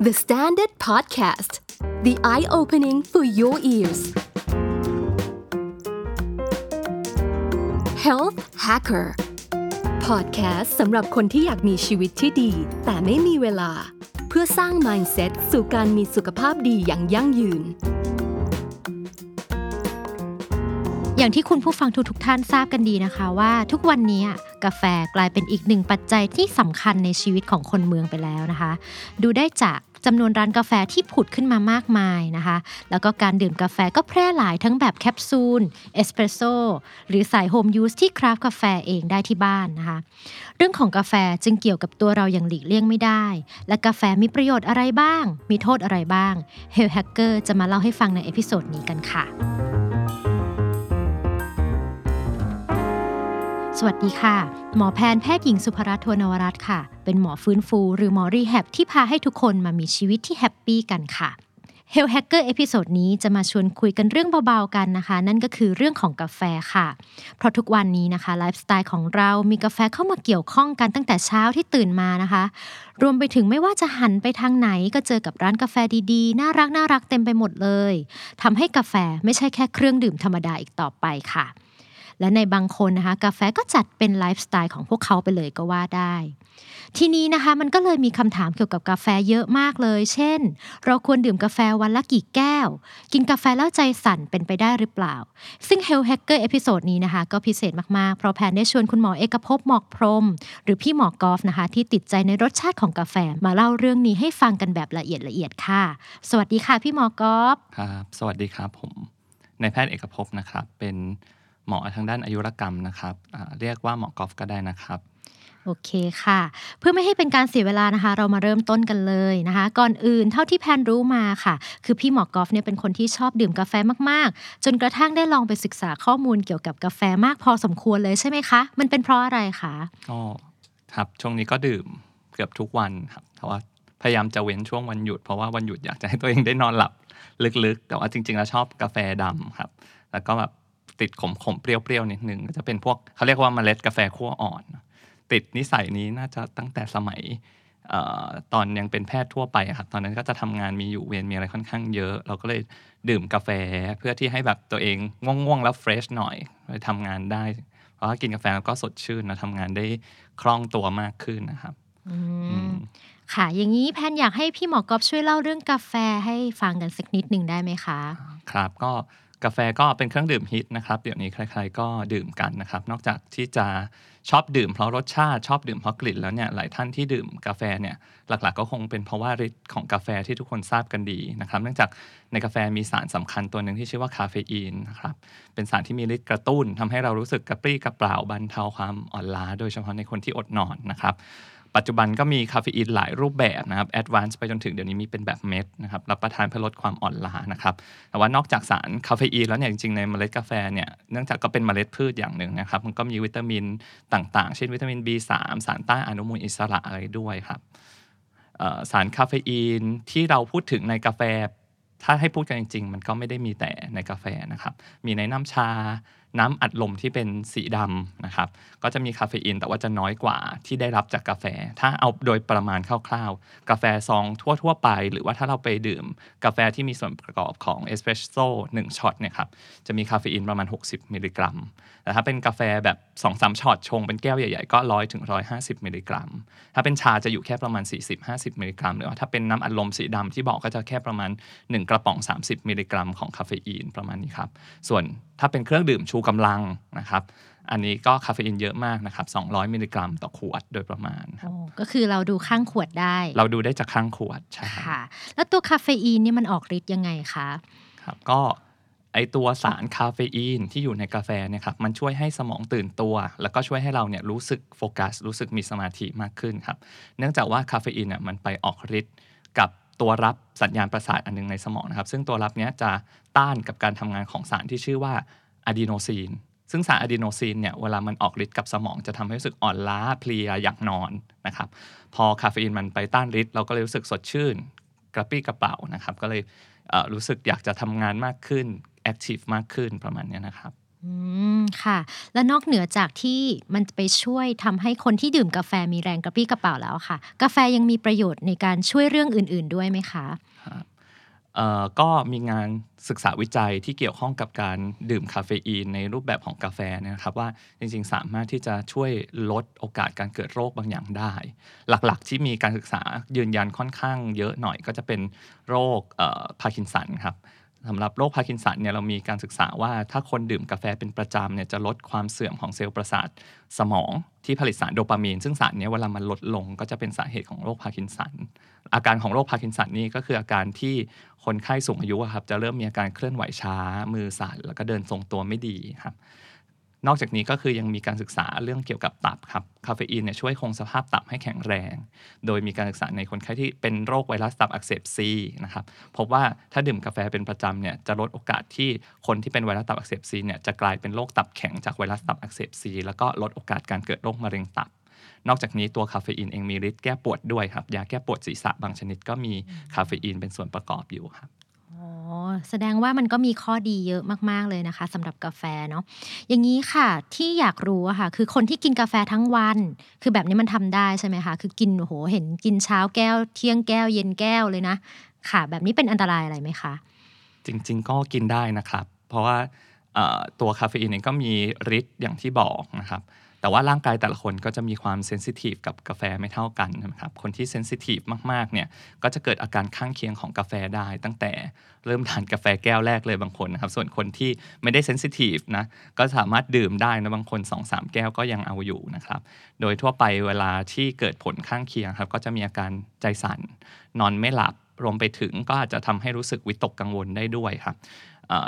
The Standard Podcast The Eye-Opening for Your Ears Health Hacker Podcast สำหรับคนที่อยากมีชีวิตที่ดี แต่ไม่มีเวลา เพื่อสร้าง mindset สู่การมีสุขภาพดีอย่างยั่งยืน อย่างที่คุณผู้ฟังทุกทท่านทราบกันดีนะคะว่าทุกวันนี้กาแฟกลายเป็นอีกหนึ่งปัจจัยที่สำคัญในชีวิตของคนเมืองไปแล้วนะคะ ดูได้จาก จำนวนร้านกาแฟที่ผุดขึ้นมามากมายนะคะ แล้วก็การดื่มกาแฟก็แพร่หลายทั้งแบบแคปซูล เอสเปรสโซ่หรือสาย home use ที่ craft กาแฟเองได้ที่บ้านนะคะ เรื่องของกาแฟจึงเกี่ยวกับตัวเราอย่างหลีกเลี่ยงไม่ได้ และกาแฟมีประโยชน์อะไรบ้าง มีโทษอะไรบ้าง Health Hacker จะมาเล่าให้ฟังใน episode นี้กันค่ะ สวัสดีค่ะ หมอแพนแพทย์หญิงสุภรัตน์ทวนวรัตน์ค่ะ เป็นหมอฟื้นฟู หรือหมอ rehab ที่พาให้ทุกคนมามีชีวิตที่ happy กันค่ะ Health Hacker episode นี้จะมาชวนคุยกันเรื่องเบาๆกันนะคะ นั่นก็คือเรื่องของกาแฟค่ะ เพราะทุกวันนี้นะคะไลฟ์สไตล์ของเรามีกาแฟเข้ามาเกี่ยวข้องกันตั้งแต่เช้าที่ตื่นมานะคะ รวมไปถึงไม่ว่าจะหันไปทางไหนก็เจอกับร้านกาแฟดีๆ น่ารักน่ารักเต็มไปหมดเลยทำให้กาแฟไม่ใช่แค่เครื่องดื่มธรรมดาอีกต่อไปค่ะ และในบางคนนะคะกาแฟก็จัดเป็นไลฟ์สไตล์ของพวกเขาไปเลยก็ว่าได้ ทีนี้นะคะมันก็เลยมีคำถามเกี่ยวกับกาแฟเยอะมากเลย เช่น เราควรดื่มกาแฟวันละกี่แก้ว กินกาแฟแล้วใจสั่นเป็นไปได้หรือเปล่า ซึ่ง Health Hacker episode นี้นะคะก็พิเศษมากๆ เพราะแพนได้ชวนคุณหมอเอกภพหมอกพรหมหรือพี่หมอกอล์ฟนะคะที่ติดใจในรสชาติของกาแฟมาเล่าเรื่องนี้ให้ฟังกันแบบละเอียดละเอียดค่ะ สวัสดีค่ะพี่หมอกอล์ฟครับ สวัสดีครับผมนายแพทย์เอกภพนะครับ เป็น หมอทางด้านอายุรกรรมนะครับอ่าเรียกว่าหมอกอล์ฟก็ได้นะครับโอเคค่ะ เพื่อไม่ให้เป็นการเสียเวลานะคะ เรามาเริ่มต้นกันเลยนะคะ ก่อนอื่นเท่าที่แพนรู้มาค่ะ คือพี่หมอกอล์ฟเนี่ยเป็นคนที่ชอบดื่มกาแฟมากๆ จนกระทั่งได้ลองไปศึกษาข้อมูลเกี่ยวกับกาแฟมากพอสมควรเลยใช่ไหมคะ มันเป็นเพราะอะไรคะก็ครับช่วงนี้ก็ดื่มเกือบทุกวันครับแต่ว่าพยายามจะเว้นช่วงวันหยุดเพราะว่าวันหยุดอยากจะให้ตัวเองได้นอนหลับลึกๆ แต่ว่าจริงๆแล้วชอบกาแฟดำครับ แล้วก็แบบ ติดขมๆเปรี้ยวๆนิดนึงก็จะเป็นพวกเขาเรียกว่าเมล็ดกาแฟคั่วอ่อน ติดนิสัยนี้น่าจะตั้งแต่สมัยเอ่อตอนยังเป็นแพทย์ทั่วไปอะครับตอนนั้นก็จะทำงานมีอยู่เวรมีอะไรค่อนข้างเยอะ เราก็เลยดื่มกาแฟเพื่อที่ให้แบบตัวเองง่วงๆแล้วเฟรชหน่อยไปทำงานได้ เพราะว่ากินกาแฟแล้วก็สดชื่นนะทำงานได้คล่องตัวมากขึ้นนะครับอือืมมค่ะ อย่างนี้แพนอยากให้พี่หมอกอล์ฟช่วยเล่าเรื่องกาแฟให้ฟังกันสักนิดหนึ่งได้ไหมคะ ครับก็ กาแฟก็เป็นเครื่องดื่มฮิตนะครับเดี๋ยวนี้ใครๆก็ดื่มกันนะครับ นอกจากที่จะชอบดื่มเพราะรสชาติชอบดื่มเพราะกลิ่นแล้วเนี่ยหลายท่านที่ดื่มกาแฟเนี่ยหลักๆ ก็คงเป็นเพราะว่าฤทธิ์ของกาแฟที่ทุกคนทราบกันดีนะครับ เนื่องจากในกาแฟมีสารสำคัญตัวหนึ่งที่ชื่อว่าคาเฟอีนนะครับเป็นสารที่มีฤทธิ์กระตุ้นทำให้เรารู้สึกกระปรี้กระเปร่าบรรเทาความอ่อนล้า โดยเฉพาะในคนที่อดนอนนะครับ ปัจจุบันก็มีคาเฟอีนหลายรูปแบบนะครับ advance ไปจนถึงเดี๋ยวนี้มีเป็นแบบเม็ดนะครับรับประทานเพื่อลดความอ่อนล้านะครับแต่ว่านอกจากสารคาเฟอีนแล้วเนี่ยจริงๆในเมล็ดกาแฟเนี่ยเนื่องจากก็เป็นเมล็ดพืชอย่างหนึ่งนะครับมันก็มีวิตามินต่างๆ เช่นวิตามิน B3 สารต้านอนุมูลอิสระอะไรด้วยครับสารคาเฟอีนที่เราพูดถึงในกาแฟ ถ้าให้พูดกันจริงๆ มันก็ไม่ได้มีแต่ในกาแฟนะครับ มีในน้ำชา น้ำอัดลมที่เป็นสีดำนะครับก็จะมีคาเฟอีนแต่ว่าจะน้อยกว่าที่ได้รับจากกาแฟ ถ้าเอาโดยประมาณคร่าวๆ กาแฟซองทั่ว ๆ ไป หรือว่าถ้าเราไปดื่มกาแฟที่มีส่วนประกอบของเอสเปรสโซ่1ช็อตเนี่ยครับจะมีคาเฟอีนประมาณ 60 มิลลิกรัม แต่ถ้าเป็นกาแฟแบบ2-3ช็อตชงเป็นแก้วใหญ่ๆ ก็100ถึง150มิลลิกรัม ถ้าเป็นชาจะอยู่แค่ประมาณ 40-50 มิลลิกรัม หรือว่าถ้าเป็นน้ำอัดลมสีดำที่บอกก็จะแค่ประมาณ 1 กระป๋อง 30 มิลลิกรัมของคาเฟอีนประมาณนี้ครับส่วน ถ้าเป็นเครื่องดื่มชูกำลังนะครับ อันนี้ก็คาเฟอีนเยอะมากนะครับ 200 มิลลิกรัมต่อขวดโดยประมาณครับโอ้ก็คือเราดูข้างขวดได้ เราดูได้จากข้างขวดใช่ครับค่ะ แล้วตัวคาเฟอีนนี่มันออกฤทธิ์ยังไงคะครับก็ไอตัวสารคาเฟอีนที่อยู่ในกาแฟเนี่ยครับมันช่วยให้สมองตื่นตัว แล้วก็ช่วยให้เราเนี่ยรู้สึกโฟกัส รู้สึกมีสมาธิมากขึ้นครับ เนื่องจากว่าคาเฟอีนเนี่ยมันไปออกฤทธิ์กับ ตัวรับสัญญาณประสาทอันหนึ่งในสมองนะครับ ซึ่งตัวรับเนี้ยจะต้านกับการทำงานของสารที่ชื่อว่าอะดีโนซีน ซึ่งสารอะดีโนซีนเนี่ยเวลามันออกฤทธิ์กับสมองจะทำให้รู้สึกอ่อนล้าเพลียอยากนอนนะครับ พอคาเฟอีนมันไปต้านฤทธิ์เราก็เลยรู้สึกสดชื่น กระปรี้กระเปร่านะครับ ก็เลยรู้สึกอยากจะทำงานมากขึ้นactive มากขึ้นประมาณนี้นะครับ อืม ค่ะ แล้วนอกเหนือจากที่มันไปช่วยทำให้คนที่ดื่มกาแฟมีแรงกระปรี้กระเปร่าแล้วค่ะ กาแฟยังมีประโยชน์ในการช่วยเรื่องอื่น ๆ ด้วยไหมคะครับเอ่อก็มีงานศึกษาวิจัยที่เกี่ยวข้องกับการดื่มคาเฟอีนในรูปแบบของกาแฟนะครับว่าจริงๆ สามารถที่จะช่วยลดโอกาสการเกิดโรคบางอย่างได้ หลักๆ ที่มีการศึกษายืนยันค่อนข้างเยอะหน่อยก็จะเป็นโรคพาร์กินสันครับ สำหรับโรคพาร์กินสันเนี่ยเรามีการศึกษาว่าถ้าคนดื่มกาแฟเป็นประจำเนี่ยจะลดความเสื่อมของเซลล์ประสาทสมองที่ผลิตสารโดปามีน ซึ่งสารนี้เวลามันลดลงก็จะเป็นสาเหตุของโรคพาร์กินสัน อาการของโรคพาร์กินสันนี่ก็คืออาการที่คนไข้สูงอายุครับจะเริ่มมีอาการเคลื่อนไหวช้า มือสั่นแล้วก็เดินทรงตัวไม่ดีครับ นอกจากนี้ก็คือยังมีการศึกษาเรื่องเกี่ยวกับตับครับคาเฟอีนเนี่ยช่วยคงสภาพตับให้แข็งแรง โดยมีการศึกษาในคนไข้ที่เป็นโรคไวรัสตับอักเสบซีนะครับพบว่าถ้าดื่มกาแฟเป็นประจำเนี่ยจะลดโอกาสที่คนที่เป็นไวรัสตับอักเสบซีเนี่ยจะกลายเป็นโรคตับแข็งจากไวรัสตับอักเสบซีแล้วก็ลดโอกาสการเกิดโรคมะเร็งตับ นอกจากนี้ตัวคาเฟอีนเองมีฤทธิ์แก้ปวดด้วยครับยาแก้ปวดศีรษะบางชนิดก็มีคาเฟอีนเป็นส่วนประกอบอยู่ครับ แสดงว่ามันก็มีข้อดีเยอะมาก ๆ เลยนะคะสำหรับกาแฟเนาะอย่างนี้ค่ะที่อยากรู้อะค่ะ คือคนที่กินกาแฟทั้งวัน คือแบบนี้มันทำได้ใช่ไหมคะ คือกินโอ้โหเห็นกินเช้าแก้ว เที่ยงแก้ว เย็นแก้วเลยนะ ค่ะ แบบนี้เป็นอันตรายอะไรไหมคะ จริง ๆ ก็กินได้นะครับ เพราะว่าตัวคาเฟอีนเองก็มีฤทธิ์อย่างที่บอกนะครับ แต่ว่าร่างกายแต่ละคนก็จะมีความ sensitive กับกาแฟไม่เท่ากันนะครับ คนที่ sensitive มากๆเนี่ยก็จะเกิดอาการข้างเคียงของกาแฟได้ ตั้งแต่เริ่มทานกาแฟแก้วแรกเลยบางคนนะครับ ส่วนคนที่ไม่ได้ sensitive นะก็สามารถดื่มได้นะบางคน 2-3 แก้วก็ยังเอาอยู่นะครับ โดยทั่วไปเวลาที่เกิดผลข้างเคียงครับก็จะมีอาการใจสั่นนอนไม่หลับ รวมไปถึงก็อาจจะทำให้รู้สึกวิตกกังวลได้ด้วยครับ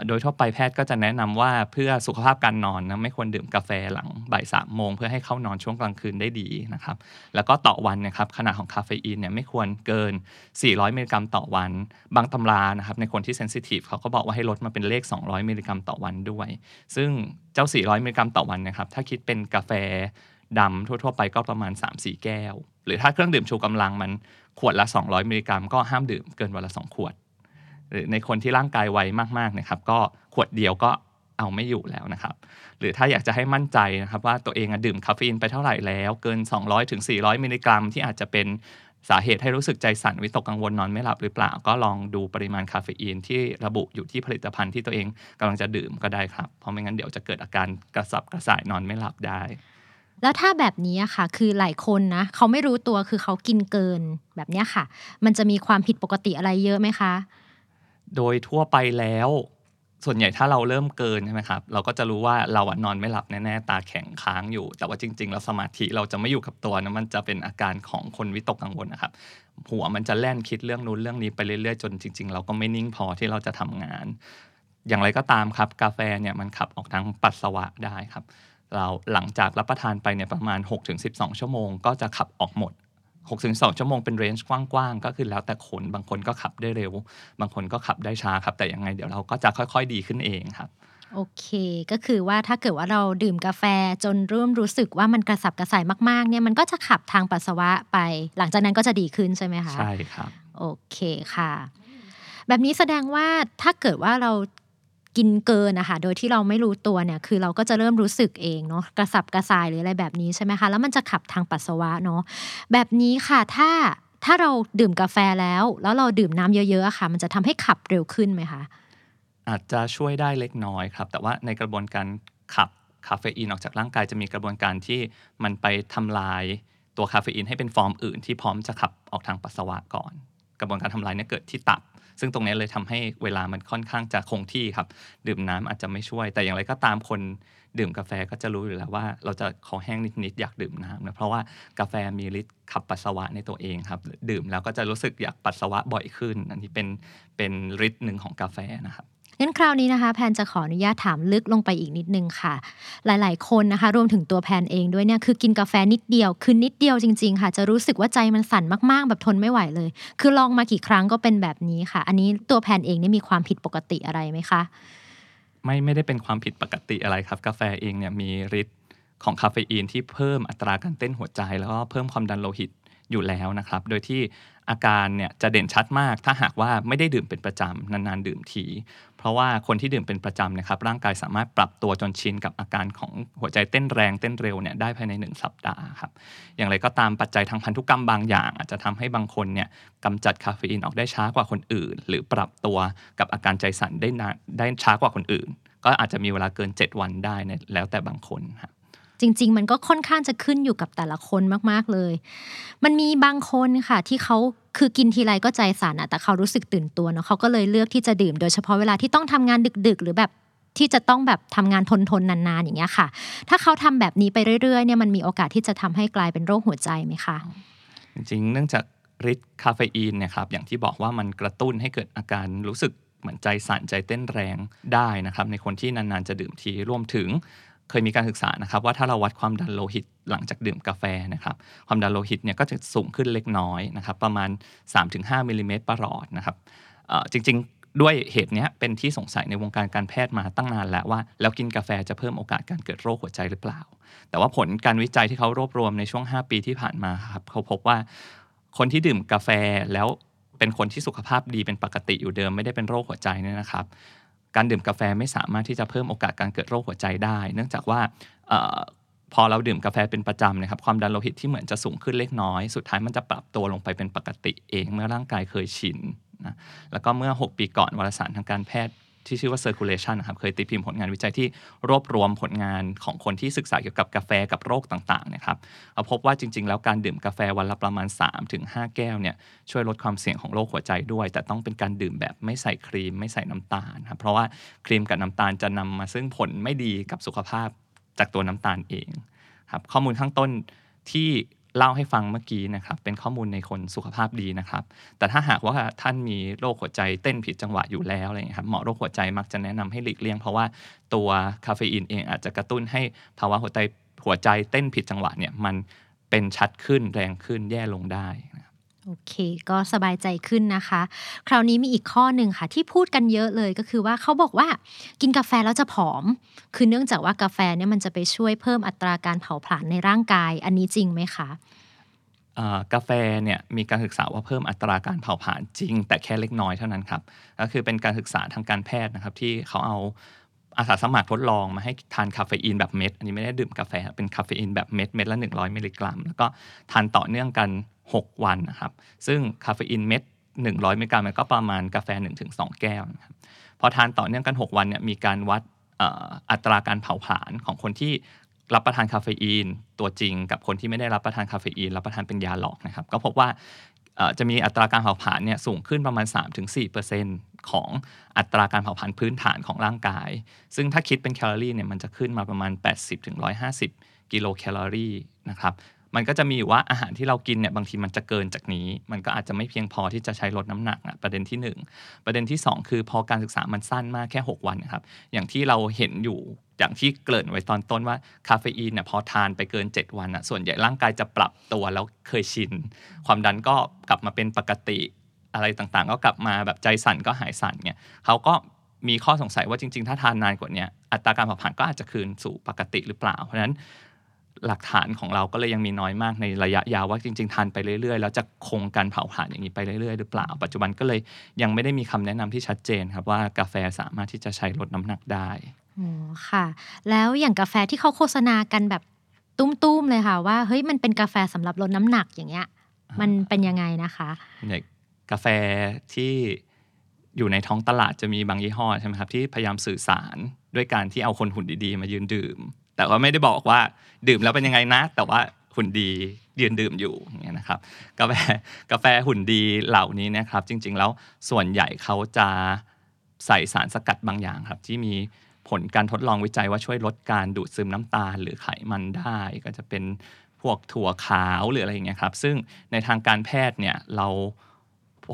โดยทั่วไปแพทย์ก็จะแนะนำว่าเพื่อสุขภาพการนอนนะไม่ควรดื่มกาแฟหลังบ่ายสามโมงเพื่อให้เข้านอนช่วงกลางคืนได้ดีนะครับ แล้วก็ต่อวันนะครับขนาดของคาเฟอีนเนี่ยไม่ควรเกิน 400 มิลลิกรัมต่อวัน บางตำรานะครับในคนที่เซนซิทีฟเขาก็บอกว่าให้ลดมาเป็นเลข 200 มิลลิกรัมต่อวันด้วย ซึ่งเจ้า 400 มิลลิกรัมต่อวันนะครับถ้าคิดเป็นกาแฟดำทั่ว ๆ ไปก็ประมาณ 3-4 แก้ว หรือถ้าเครื่องดื่มชูกำลังมัน ขวดละ 200 มิลลิกรัม ก็ห้ามดื่มเกินวันละ 2 ขวด หรือในคนที่ร่างกายไวมากๆนะครับ ก็ขวดเดียวก็เอาไม่อยู่แล้วนะครับ หรือถ้าอยากจะให้มั่นใจนะครับว่าตัวเองดื่มคาเฟอีนไปเท่าไหร่แล้ว เกิน 200ถึง400 มิลลิกรัม ที่อาจจะเป็นสาเหตุให้รู้สึกใจสั่นวิตกกังวลนอนไม่หลับหรือเปล่า ก็ลองดูปริมาณคาเฟอีนที่ระบุอยู่ที่ผลิตภัณฑ์ที่ตัวเองกำลังจะดื่มก็ได้ครับ เพราะไม่งั้นเดี๋ยวจะเกิดอาการกระสับกระส่ายนอนไม่หลับได้ แล้วถ้าแบบนี้อะค่ะ คือหลายคนนะเขาไม่รู้ตัวคือเขากินเกินแบบนี้ค่ะ มันจะมีความผิดปกติอะไรเยอะไหมคะ โดยทั่วไปแล้ว ส่วนใหญ่ถ้าเราเริ่มเกินใช่ไหมครับเราก็จะรู้ว่าเราอะนอนไม่หลับแน่ๆตาแข็งค้างอยู่ แต่ว่าจริง ๆ แล้วสมาธิเราจะไม่อยู่กับตัวนะมันจะเป็นอาการของคนวิตกกังวลนะครับหัวมันจะแล่นคิดเรื่องนู้นเรื่องนี้ไปเรื่อยๆจนจริง ๆ เราก็ไม่นิ่งพอที่เราจะทำงาน อย่างไรก็ตามครับ กาแฟเนี่ยมันขับออกทางปัสสาวะได้ครับ เราหลังจากรับประทานไปเนี่ยประมาณ 6-12 ชั่วโมง ก็จะขับออกหมด6-12ชั่วโมงเป็นเรนจ์กว้างๆ ก็คือแล้วแต่คนบางคนก็ขับได้เร็ว บางคนก็ขับได้ช้าครับ แต่ยังไงเดี๋ยวเราก็จะค่อยๆดีขึ้นเองครับโอเค ก็คือว่าถ้าเกิดว่าเราดื่มกาแฟจนเริ่มรู้สึกว่ามันกระสับกระส่ายมากๆ เนี่ยมันก็จะขับทางปัสสาวะไป หลังจากนั้นก็จะดีขึ้นใช่ไหมคะ ใช่ครับ โอเคค่ะ แบบนี้แสดงว่าถ้าเกิดว่าเรา กินเกินนะคะโดยที่เราไม่รู้ตัวเนี่ยคือเราก็จะเริ่มรู้สึกเองเนาะกระสับกระส่ายหรืออะไรแบบนี้ใช่ไหมคะแล้วมันจะขับทางปัสสาวะเนาะแบบนี้ค่ะถ้าถ้าเราดื่มกาแฟแล้ว แล้วเราดื่มน้ำเยอะๆะค่ะ มันจะทำให้ขับเร็วขึ้นไหมคะอาจจะช่วยได้เล็กน้อยครับ แต่ว่าในกระบวนการขับคาเฟอีนออกจากร่างกายจะมีกระบวนการที่มันไปทำลายตัวคาเฟอีนให้เป็นฟอร์มอื่นที่พร้อมจะขับออกทางปัสสาวะก่อน กระบวนการทำลายเนี่ยเกิดที่ตับ ซึ่งตรงนี้เลยทำให้เวลามันค่อนข้างจะคงที่ครับ ดื่มน้ำอาจจะไม่ช่วย แต่อย่างไรก็ตามคนดื่มกาแฟก็จะรู้อยู่แล้วว่า เราจะคอแห้งนิดๆอยากดื่มน้ำนะเพราะว่ากาแฟมีฤทธิ์ขับปัสสาวะในตัวเองครับ ดื่มแล้วก็จะรู้สึกอยากปัสสาวะบ่อยขึ้น อันนี้เป็นเป็นฤทธิ์หนึ่งของกาแฟนะครับ งั้นคราวนี้นะคะแพนจะขออนุญาตถามลึกลงไปอีกนิดนึงค่ะ หลาย ๆ คนนะคะ รวมถึงตัวแพนเองด้วยเนี่ยคือกินกาแฟนิดเดียวคือนิดเดียวจริง ๆ ค่ะ จะรู้สึกว่าใจมันสั่นมากๆ แบบทนไม่ไหวเลย คือลองมากี่ครั้งก็เป็นแบบนี้ค่ะ อันนี้ตัวแพนเองเนี่ยมีความผิดปกติอะไรไหมคะไม่ไม่ได้เป็นความผิดปกติอะไรครับ กาแฟเองเนี่ยมีฤทธิ์ของคาเฟอีนที่เพิ่มอัตราการเต้นหัวใจ แล้วก็เพิ่มความดันโลหิตอยู่แล้วนะครับ โดยที่อาการเนี่ยจะเด่นชัดมาก ถ้าหากว่าไม่ได้ดื่มเป็นประจำนานๆดื่มที เพราะว่าคนที่ดื่มเป็นประจำนะครับร่างกายสามารถปรับตัวจนชินกับอาการของหัวใจเต้นแรงเต้นเร็วเนี่ยได้ภายใน 1 สัปดาห์ครับอย่างไรก็ตามปัจจัยทางพันธุกรรมบางอย่าง อาจจะทำให้บางคนเนี่ยกำจัดคาเฟอีนออกได้ช้ากว่าคนอื่น หรือปรับตัวกับอาการใจสั่นได้นานได้ช้ากว่าคนอื่น ก็อาจจะมีเวลาเกิน 7 วันได้เนี่ยแล้วแต่บางคนครับ จริง ๆ มันก็ค่อนข้างจะขึ้นอยู่กับแต่ละคนมากๆเลย มันมีบางคนค่ะที่เขาคือกินทีไรก็ใจสั่นอะแต่เขารู้สึกตื่นตัวเนาะเขาก็เลยเลือกที่จะดื่มโดยเฉพาะเวลาที่ต้องทำงานดึก ๆ หรือแบบที่จะต้องแบบทำงานทนๆนนานๆอย่างเงี้ยค่ะ ถ้าเขาทำแบบนี้ไปเรื่อยๆเนี่ยมันมีโอกาสที่จะทำให้กลายเป็นโรคหัวใจไหมคะจริงๆเนื่องจากฤทธิ์คาเฟอีนเนี่ยครับอย่างที่บอกว่ามันกระตุ้นให้เกิดอาการรู้สึกเหมือนใจสั่นใจเต้นแรงได้นะครับในคนที่นานๆจะดื่มทีรวมถึง เคยมีการศึกษานะครับว่าถ้าเราวัดความดันโลหิตหลังจากดื่มกาแฟนะครับความดันโลหิตเนี่ยก็จะสูงขึ้นเล็กน้อยนะครับประมาณ 3-5มิลลิเมตรประหลอดนะครับจริงๆด้วยเหตุเนี้ยเป็นที่สงสัยในวงการการแพทย์มาตั้งนานแล้วว่า แล้วกินกาแฟจะเพิ่มโอกาสการเกิดโรคหัวใจหรือเปล่า แต่ว่าผลการวิจัยที่เขารวบรวมในช่วง 5 ปีที่ผ่านมาครับเขาพบว่าคนที่ดื่มกาแฟแล้วเป็นคนที่สุขภาพดีเป็นปกติอยู่เดิมไม่ได้เป็นโรคหัวใจเนี่ยนะครับ การดื่มกาแฟไม่สามารถที่จะเพิ่มโอกาสการเกิดโรคหัวใจได้ เนื่องจากว่าออพอเราดื่มกาแฟเป็นประจำนะครับความดันโลหิตที่เหมือนจะสูงขึ้นเล็กน้อย สุดท้ายมันจะปรับตัวลงไปเป็นปกติเองเมื่อร่างกายเคยชินนะแล้วก็เมื่อ 6 ปีก่อนวารสารทางการแพทย์ ที่ชื่อว่า circulation นะครับเคยตีพิมพ์ผลงานวิจัยที่รวบรวมผลงานของคนที่ศึกษาเกี่ยวกับกาแฟกับโรคต่างๆนะครับเอาพบว่าจริง ๆ แล้วการดื่มกาแฟวันละประมาณ 3-5 แก้วเนี่ยช่วยลดความเสี่ยงของโรคหัวใจด้วย แต่ต้องเป็นการดื่มแบบไม่ใส่ครีมไม่ใส่น้ำตาลครับเพราะว่าครีมกับน้ำตาลจะนำมาซึ่งผลไม่ดีกับสุขภาพจากตัวน้ำตาลเองครับข้อมูลข้างต้นที่ เล่าให้ฟังเมื่อกี้นะครับ เป็นข้อมูลในคนสุขภาพดีนะครับ แต่ถ้าหากว่าท่านมีโรคหัวใจเต้นผิดจังหวะอยู่แล้วอะไรอย่างเงี้ยครับหมอโรคหัวใจมักจะแนะนำให้หลีกเลี่ยง เพราะว่าตัวคาเฟอีนเองอาจจะกระตุ้นให้ภาวะหัวใจหัวใจเต้นผิดจังหวะเนี่ยมันเป็นชัดขึ้นแรงขึ้นแย่ลงได้นะ โอเค ก็สบายใจขึ้นนะคะ คราวนี้มีอีกข้อหนึ่งค่ะ ที่พูดกันเยอะเลยก็คือว่าเขาบอกว่ากินกาแฟแล้วจะผอม คือเนื่องจากว่ากาแฟเนี่ยมันจะไปช่วยเพิ่มอัตราการเผาผลาญในร่างกาย อันนี้จริงไหมคะกาแฟเนี่ยมีการศึกษาว่าเพิ่มอัตราการเผาผลาญจริง แต่แค่เล็กน้อยเท่านั้นครับก็คือเป็นการศึกษาทางการแพทย์นะครับที่เขาเอาอาสาสมัครทดลองมาให้ทานคาเฟอีนแบบเม็ด อันนี้ไม่ได้ดื่มกาแฟเป็นคาเฟอีนแบบเม็ดเม็ดละ100มิลลิกรัม แล้วก็ทานต่อเนื่องกัน 6 วันนะครับ ซึ่งคาเฟอีนเม็ด100มิลลิกรัมมันก็ประมาณกาแฟ 1-2 แก้วนะครับพอทานต่อเนื่องกัน 6 วันเนี่ยมีการวัดอัตราการเผาผลาญของคนที่รับประทานคาเฟอีนตัวจริง กับคนที่ไม่ได้รับประทานคาเฟอีนรับประทานเป็นยาหลอกนะครับ ก็พบว่าจะมีอัตราการเผาผลาญเนี่ยสูงขึ้นประมาณ 3-4%ของอัตราการเผาผลาญพื้นฐานของร่างกาย ซึ่งถ้าคิดเป็นแคลอรี่เนี่ยมันจะขึ้นมาประมาณ 80-150 กิโลแคลอรี่นะครับ มันก็จะมีอยู่ว่าอาหารที่เรากินเนี่ยบางทีมันจะเกินจากนี้ มันก็อาจจะไม่เพียงพอที่จะใช้ลดน้ำหนักอะประเด็นที่หนึ่งประเด็นที่สองคือพอการศึกษามันสั้นมากแค่ 6 วันครับอย่างที่เราเห็นอยู่อย่างที่เกริ่นไว้ตอนต้นว่าคาเฟอีนเนี่ยพอทานไปเกิน 7 วันอะส่วนใหญ่ร่างกายจะปรับตัวแล้วเคยชิน ความดันก็กลับมาเป็นปกติอะไรต่างๆ ก็กลับมาแบบใจสั่นก็หายสั่นเนี่ยเขาก็มีข้อสงสัยว่าจริง ๆ ถ้าทานนานกว่านี้อัตราการเผาผลาญก็อาจจะคืนสู่ปกติหรือเปล่า เพราะฉะนั้น หลักฐานของเราก็เลยยังมีน้อยมากในระยะยาวว่าจริง ๆทานไปเรื่อยๆ แล้วจะคงการเผาผลาญอย่างนี้ไปเรื่อยๆ หรือเปล่า ปัจจุบันก็เลยยังไม่ได้มีคำแนะนำที่ชัดเจนครับว่ากาแฟสามารถที่จะใช้ลดน้ำหนักได้อ๋อค่ะ แล้วอย่างกาแฟที่เขาโฆษณากันแบบตุ้มๆเลยค่ะ ว่าเฮ้ยมันเป็นกาแฟสำหรับลดน้ำหนักอย่างเงี้ย มันเป็นยังไงนะคะเนี่ยกาแฟที่อยู่ในท้องตลาดจะมีบางยี่ห้อใช่ไหมครับที่พยายามสื่อสารด้วยการที่เอาคนหุ่นดีๆ มายืนดื่ม แต่ว่าไม่ได้บอกว่าดื่มแล้วเป็นยังไงนะ แต่ว่าหุ่นดียืนดื่มอยู่อย่างเงี้ยนะครับกาแฟกาแฟหุ่นดีเหล่านี้นะครับ จริง ๆ แล้วส่วนใหญ่เขาจะใส่สารสกัดบางอย่างครับ ที่มีผลการทดลองวิจัยว่าช่วยลดการดูดซึมน้ำตาลหรือไขมันได้ ก็จะเป็นพวกถั่วขาวหรืออะไรอย่างเงี้ยครับ ซึ่งในทางการแพทย์เนี่ยเรา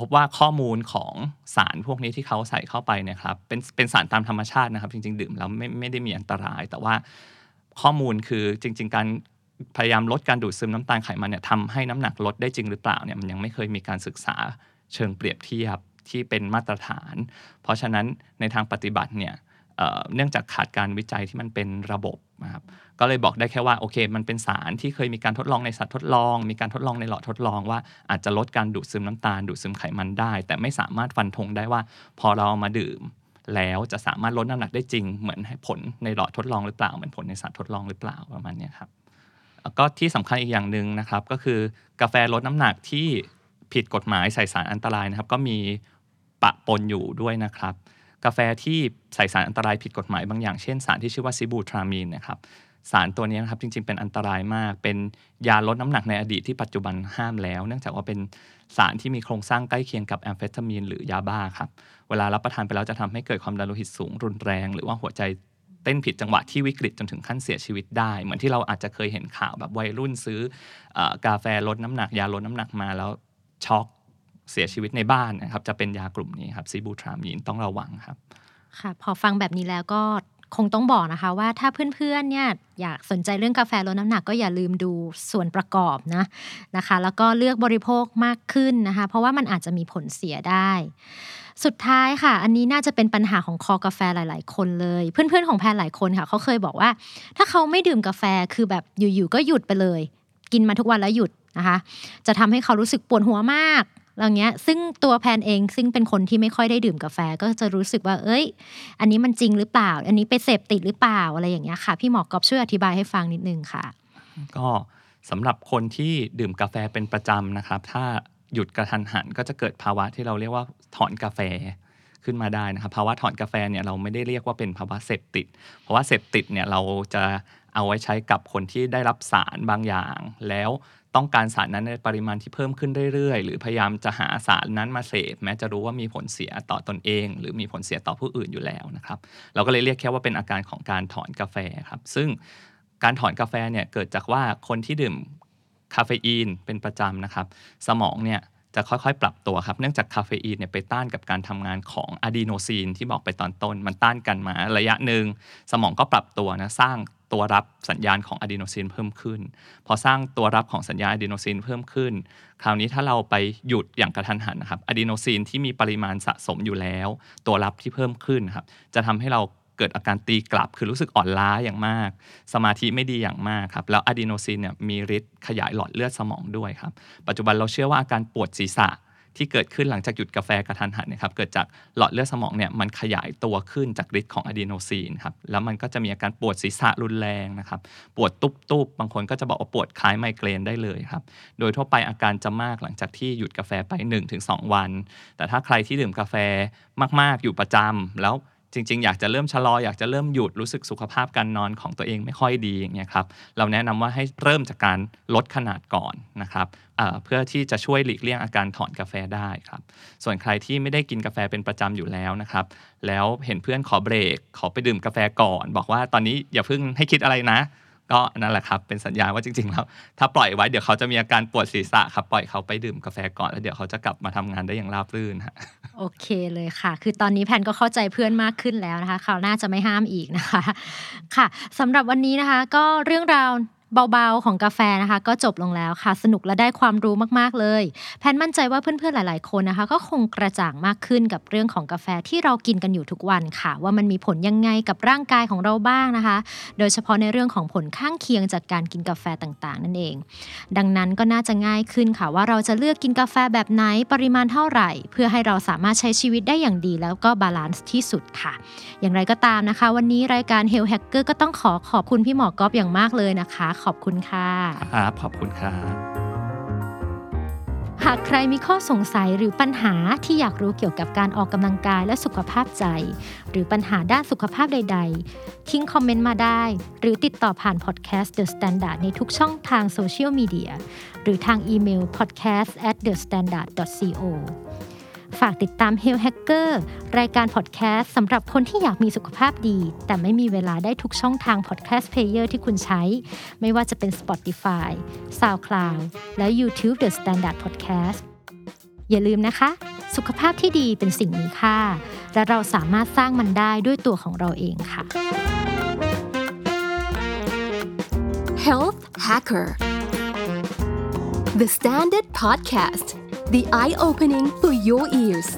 พบว่าข้อมูลของสารพวกนี้ที่เขาใส่เข้าไปเนะครับเป็นเป็นสารตามธรรมชาตินะครับ จริง ๆ ดื่มแล้วไม่ไม่ได้มีอันตราย แต่ว่า ข้อมูลคือจริง ๆ การพยายามลดการดูดซึมน้ำตาลไขมันเนี่ยทำให้น้ำหนักลดได้จริงหรือเปล่าเนี่ยมันยังไม่เคยมีการศึกษาเชิงเปรียบเทียบที่เป็นมาตรฐาน เพราะฉะนั้นในทางปฏิบัติเนี่ยเเนื่องจากขาดการวิจัยที่มันเป็นระบบนะครับก็เลยบอกได้แค่ว่าโอเค มันเป็นสารที่เคยมีการทดลองในสัตว์ทดลอง มีการทดลองในหลอดทดลองว่าอาจจะลดการดูดซึมน้ำตาล ดูดซึมไขมันได้ แต่ไม่สามารถฟันธงได้ว่าพอเราเอามาดื่ม แล้วจะสามารถลดน้ำหนักได้จริง เหมือนผลในหลอดทดลองหรือเปล่า เหมือนผลในสัตว์ทดลองหรือเปล่าประมาณนี้ครับแล้วก็ที่สำคัญอีกอย่างหนึ่งนะครับ ก็คือกาแฟลดน้ำหนักที่ผิดกฎหมายใส่สารอันตรายนะครับ ก็มีปะปนอยู่ด้วยนะครับ กาแฟที่ใส่สารอันตรายผิดกฎหมายบางอย่างเช่นสารที่ชื่อว่าซิบูทรามีนนะครับสารตัวนี้นะครับจริงๆเป็นอันตรายมาก เป็นยาลดน้ำหนักในอดีตที่ปัจจุบันห้ามแล้ว เนื่องจากว่าเป็น สารที่มีโครงสร้างใกล้เคียงกับแอมเฟตามีนหรือยาบ้าครับ เวลารับประทานไปแล้วจะทำให้เกิดความดันโลหิตสูงรุนแรง หรือว่าหัวใจเต้นผิดจังหวะที่วิกฤตจนถึงขั้นเสียชีวิตได้ เหมือนที่เราอาจจะเคยเห็นข่าวแบบวัยรุ่นซื้ออกาแฟลดน้ำหนัก ยาลดน้ำหนักมาแล้วช็อกเสียชีวิตในบ้านนะครับจะเป็นยากลุ่มนี้ครับซิบูทรามีนต้องระวังครับค่ะพอฟังแบบนี้แล้วก็ คงต้องบอกนะคะว่าถ้าเพื่อนๆเนี่ยอยากสนใจเรื่องกาแฟลดน้ำหนักก็อย่าลืมดูส่วนประกอบนะนะคะ แล้วก็เลือกบริโภคมากขึ้นนะคะ เพราะว่ามันอาจจะมีผลเสียได้ สุดท้ายค่ะ อันนี้น่าจะเป็นปัญหาของคอกาแฟหลาย ๆ คนเลย เพื่อนๆของแพนหลายคนค่ะเขาเคยบอกว่า ถ้าเขาไม่ดื่มกาแฟคือแบบอยู่ๆก็หยุดไปเลย กินมาทุกวันแล้วหยุดนะคะ จะทำให้เขารู้สึกปวดหัวมาก อะไรเงี้ย ซึ่งตัวแพนเองซึ่งเป็นคนที่ไม่ค่อยได้ดื่มกาแฟก็จะรู้สึกว่า เอ้ย อันนี้มันจริงหรือเปล่า อันนี้ไปเสพติดหรือเปล่าอะไรอย่างเงี้ยค่ะ พี่หมอกอบช่วยอธิบายให้ฟังนิดนึงค่ะ ก็สำหรับคนที่ดื่มกาแฟเป็นประจำนะครับ ถ้าหยุดกระทันหันก็จะเกิดภาวะที่เราเรียกว่าถอนกาแฟขึ้นมาได้นะครับภาวะถอนกาแฟเนี่ยเราไม่ได้เรียกว่าเป็นภาวะเสพติด เพราะว่าเสพติดเนี่ยเราจะเอาไว้ใช้กับคนที่ได้รับสารบางอย่าง แล้ว ต้องการสารนั้นในปริมาณที่เพิ่มขึ้นเรื่อยๆ หรือพยายามจะหาสารนั้นมาเสพแม้จะรู้ว่ามีผลเสียต่อตนเอง หรือมีผลเสียต่อผู้อื่นอยู่แล้วนะครับเราก็เลยเรียกแค่ว่าเป็นอาการของการถอนกาแฟครับซึ่งการถอนกาแฟเนี่ยเกิดจากว่าคนที่ดื่มคาเฟอีนเป็นประจำนะครับสมองเนี่ยจะค่อยๆ ปรับตัวครับ เนื่องจากคาเฟอีนเนี่ยไปต้านกับการทำงานของอะดีโนซีนที่บอกไปตอนต้น มันต้านกันมาระยะหนึ่ง สมองก็ปรับตัวนะ สร้าง ตัวรับสัญญาณของอะดีโนซีนเพิ่มขึ้น พอสร้างตัวรับของสัญญาณอะดีโนซีนเพิ่มขึ้น คราวนี้ถ้าเราไปหยุดอย่างกะทันหันนะครับอะดีโนซีนที่มีปริมาณสะสมอยู่แล้ว ตัวรับที่เพิ่มขึ้นครับจะทำให้เราเกิดอาการตีกลับคือรู้สึกอ่อนล้าอย่างมาก สมาธิไม่ดีอย่างมากครับ แล้วอะดีโนซีนเนี่ยมีฤทธิ์ขยายหลอดเลือดสมองด้วยครับ ปัจจุบันเราเชื่อว่าอาการปวดศีรษะ ที่เกิดขึ้นหลังจากหยุดกาแฟกะทันหันนะครับเกิดจากหลอดเลือดสมองเนี่ยมันขยายตัวขึ้นจากฤทธิ์ของอะดีโนซีนครับแล้วมันก็จะมีอาการปวดศีรษะรุนแรงนะครับปวดตุบๆบางคนก็จะบอกว่าปวดคล้ายไมเกรนได้เลยครับโดยทั่วไปอาการจะมากหลังจากที่หยุดกาแฟไป 1-2 วัน แต่ถ้าใครที่ดื่มกาแฟมากๆอยู่ประจำแล้ว จริง ๆ อยากจะเริ่มชะลออยากจะเริ่มหยุดรู้สึกสุขภาพการนอนของตัวเองไม่ค่อยดีอย่างเงี้ยครับเราแนะนำว่าให้เริ่มจากการลดขนาดก่อนนะครับเเพื่อที่จะช่วยหลีกเลี่ยงอาการถอนกาแฟได้ครับส่วนใครที่ไม่ได้กินกาแฟเป็นประจำอยู่แล้วนะครับแล้วเห็นเพื่อนขอเบรกขอไปดื่มกาแฟก่อน บอกว่าตอนนี้อย่าเพิ่งให้คิดอะไรนะ ก็นั่นแหละครับ เป็นสัญญาณว่าจริงๆแล้วถ้าปล่อยไว้เดี๋ยวเขาจะมีอาการปวดศีรษะครับ ปล่อยเขาไปดื่มกาแฟก่อนแล้วเดี๋ยวเขาจะกลับมาทำงานได้อย่างราบรื่นฮะโอเคเลยค่ะ คือตอนนี้แพนก็เข้าใจเพื่อนมากขึ้นแล้วนะคะคราวหน้าจะไม่ห้ามอีกนะคะ ค่ะสำหรับวันนี้นะคะ ก็เรื่องราว เบาๆของกาแฟนะคะ ก็จบลงแล้วค่ะ สนุกและได้ความรู้มากๆเลย แพนมั่นใจว่าเพื่อนๆหลาย ๆคนนะคะ ก็คงกระจ่างมากขึ้นกับเรื่องของกาแฟที่เรากินกันอยู่ทุกวันค่ะ ว่ามันมีผลยังไงกับร่างกายของเราบ้างนะคะ โดยเฉพาะในเรื่องของผลข้างเคียงจากการกินกาแฟต่างๆ นั่นเอง ดังนั้นก็น่าจะง่ายขึ้นค่ะว่าเราจะเลือกกินกาแฟแบบไหนปริมาณเท่าไหร่ เพื่อให้เราสามารถใช้ชีวิตได้อย่างดีแล้วก็ balance ที่สุดค่ะ อย่างไรก็ตามนะคะ วันนี้รายการ Health Hacker ก็ต้องขอขอบคุณพี่หมอกอล์ฟอย่างมากเลยนะคะ ขอบคุณค่ะครับขอบคุณครับหากใครมีข้อสงสัยหรือปัญหาที่อยากรู้เกี่ยวกับการออกกำลังกายและสุขภาพใจ หรือปัญหาด้านสุขภาพใด ๆ ทิ้งคอมเมนต์มาได้ หรือติดต่อผ่านพอดแคสต์ The Standard ในทุกช่องทางโซเชียลมีเดียหรือทางอีเมล podcast at the standard co ฝากติดตาม Health Hacker รายการพอดแคสต์สำหรับคนที่อยากมีสุขภาพดี แต่ไม่มีเวลาได้ทุกช่องทาง podcast player ที่คุณใช้ ไม่ว่าจะเป็น Spotify, SoundCloud และ YouTube The Standard Podcast อย่าลืมนะคะ สุขภาพที่ดีเป็นสิ่งมีค่า และเราสามารถสร้างมันได้ด้วยตัวของเราเองค่ะ Health Hacker The Standard Podcast The Eye Opening for Your Ears